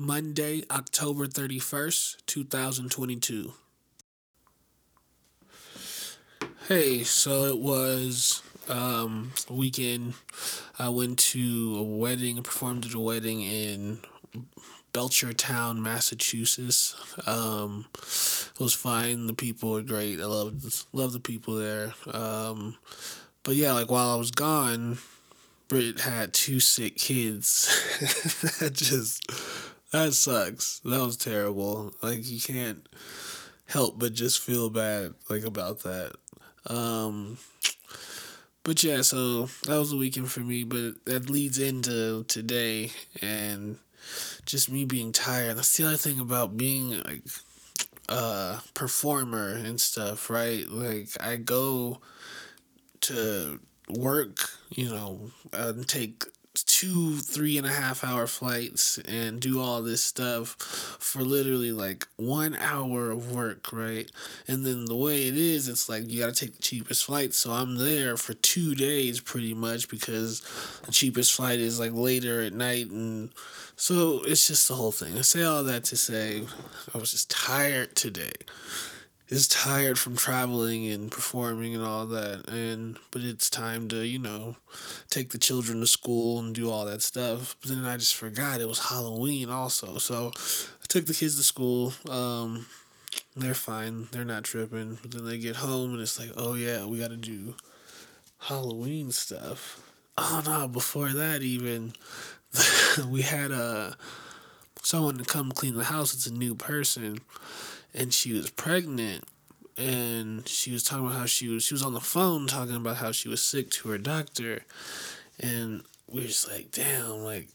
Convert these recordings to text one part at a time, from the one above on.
Monday, October 31st, 2022. Hey, so it was um weekend. I went to a wedding, performed at a wedding in Belchertown, Massachusetts. Um, it was fine. The people were great. I love love the people there. Um, but yeah, like while I was gone, Britt had two sick kids. that just that sucks. That was terrible. Like you can't help but just feel bad like about that. Um but yeah, so that was a weekend for me, but that leads into today and just me being tired. That's the other thing about being like a performer and stuff, right? Like I go to work, you know, and take two, three and a half hour flights and do all this stuff for literally like one hour of work, right? And then the way it is, it's like you got to take the cheapest flight. So I'm there for two days pretty much because the cheapest flight is like later at night. And so it's just the whole thing. I say all that to say I was just tired today is tired from traveling and performing and all that and but it's time to you know take the children to school and do all that stuff. But then i just forgot it was halloween also so i took the kids to school um they're fine they're not tripping but then they get home and it's like oh yeah we got to do halloween stuff. Oh no before that even we had a uh, someone to come clean the house it's a new person and she was pregnant and she was talking about how she was she was on the phone talking about how she was sick to her doctor and we are just like damn like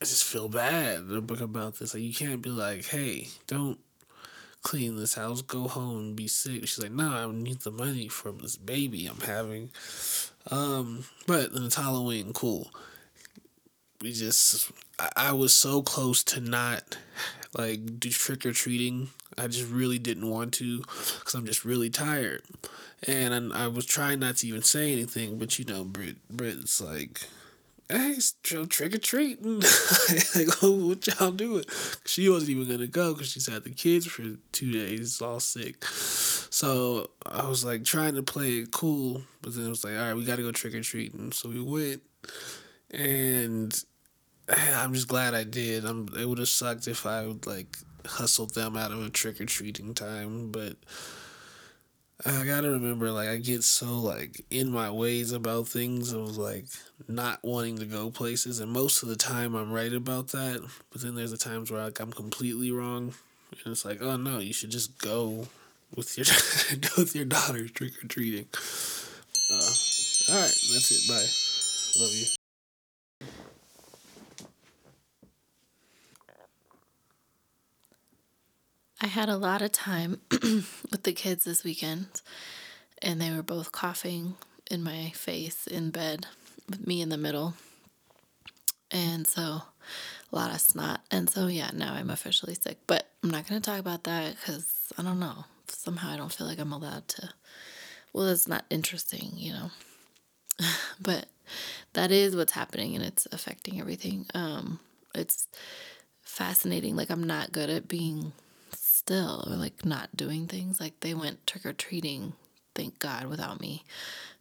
i just feel bad in the book about this like you can't be like hey don't clean this house go home and be sick. She's like no i need the money from this baby i'm having. Um but then it's halloween cool. We just I, I was so close to not like do trick or treating. I just really didn't want to because I'm just really tired, and I, I, was trying not to even say anything. But you know, Britt Britt's like, "Hey, trick or treating. like, oh, what y'all doing? She wasn't even gonna go because she's had the kids for two days, all sick. So I was like trying to play it cool, but then it was like, all right, we gotta go trick or treating. So we went, and I'm just glad I did. I'm, it would have sucked if I would like hustled them out of a trick or treating time, but I gotta remember like I get so like in my ways about things of like not wanting to go places, and most of the time I'm right about that. But then there's the times where like I'm completely wrong, and it's like, oh no, you should just go with your with your daughter trick or treating. Uh, all right, that's it. Bye. Love you. I had a lot of time with the kids this weekend, and they were both coughing in my face in bed with me in the middle. And so a lot of snot. And so, yeah, now I'm officially sick. But I'm not going to talk about that because I don't know. Somehow I don't feel like I'm allowed to. Well, it's not interesting, you know. but that is what's happening and it's affecting everything. Um, it's fascinating. Like, I'm not good at being still or like not doing things. Like they went trick or treating, thank God, without me.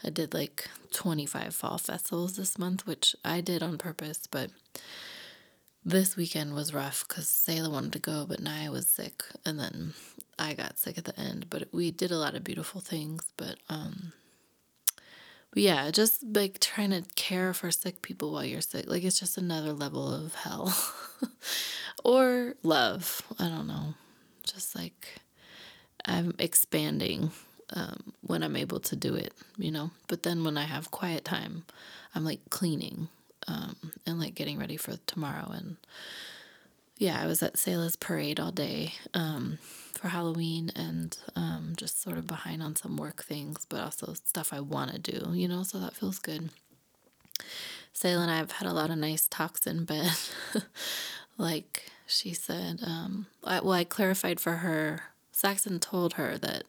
I did like 25 fall festivals this month, which I did on purpose, but this weekend was rough because Sayla wanted to go, but Naya was sick, and then I got sick at the end. But we did a lot of beautiful things, but um, but yeah, just like trying to care for sick people while you're sick, like it's just another level of hell, or love. I don't know just like I'm expanding um, when I'm able to do it, you know. But then when I have quiet time, I'm like cleaning um, and like getting ready for tomorrow. And yeah, I was at Sayla's parade all day um, for Halloween and um, just sort of behind on some work things, but also stuff I want to do, you know. So that feels good. Sayla and I have had a lot of nice talks in bed, like she said, um, I, well, I clarified for her. Saxon told her that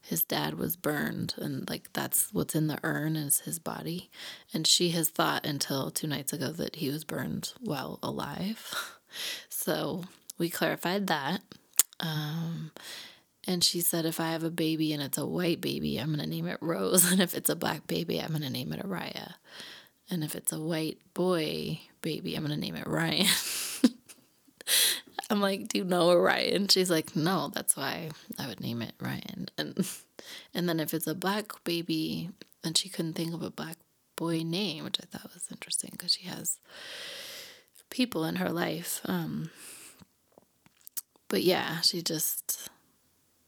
his dad was burned and like that's what's in the urn is his body. And she has thought until two nights ago that he was burned while alive. So we clarified that. Um, and she said, if I have a baby and it's a white baby, I'm going to name it Rose. And if it's a black baby, I'm going to name it Araya. And if it's a white boy baby, I'm going to name it Ryan. I'm like, do you know a Ryan? She's like, no, that's why I would name it Ryan. And and then if it's a black baby, and she couldn't think of a black boy name, which I thought was interesting because she has people in her life. Um, but yeah, she just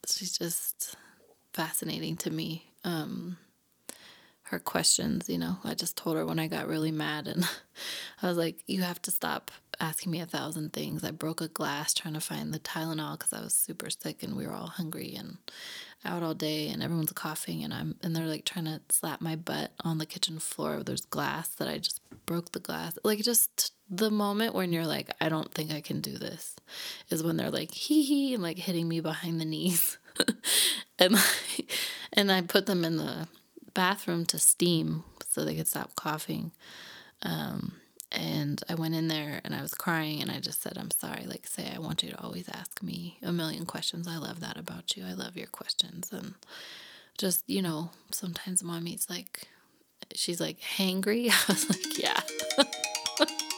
she's just fascinating to me. Um, her questions, you know, I just told her when I got really mad and I was like, you have to stop asking me a thousand things. I broke a glass trying to find the Tylenol because I was super sick and we were all hungry and out all day and everyone's coughing and I'm and they're like trying to slap my butt on the kitchen floor. There's glass that I just broke the glass. Like just the moment when you're like, I don't think I can do this is when they're like hee hee and like hitting me behind the knees. and I, and I put them in the bathroom to steam so they could stop coughing. Um, and I went in there and I was crying and I just said, I'm sorry. Like, say, I want you to always ask me a million questions. I love that about you. I love your questions. And just, you know, sometimes mommy's like, she's like, hangry. I was like, yeah.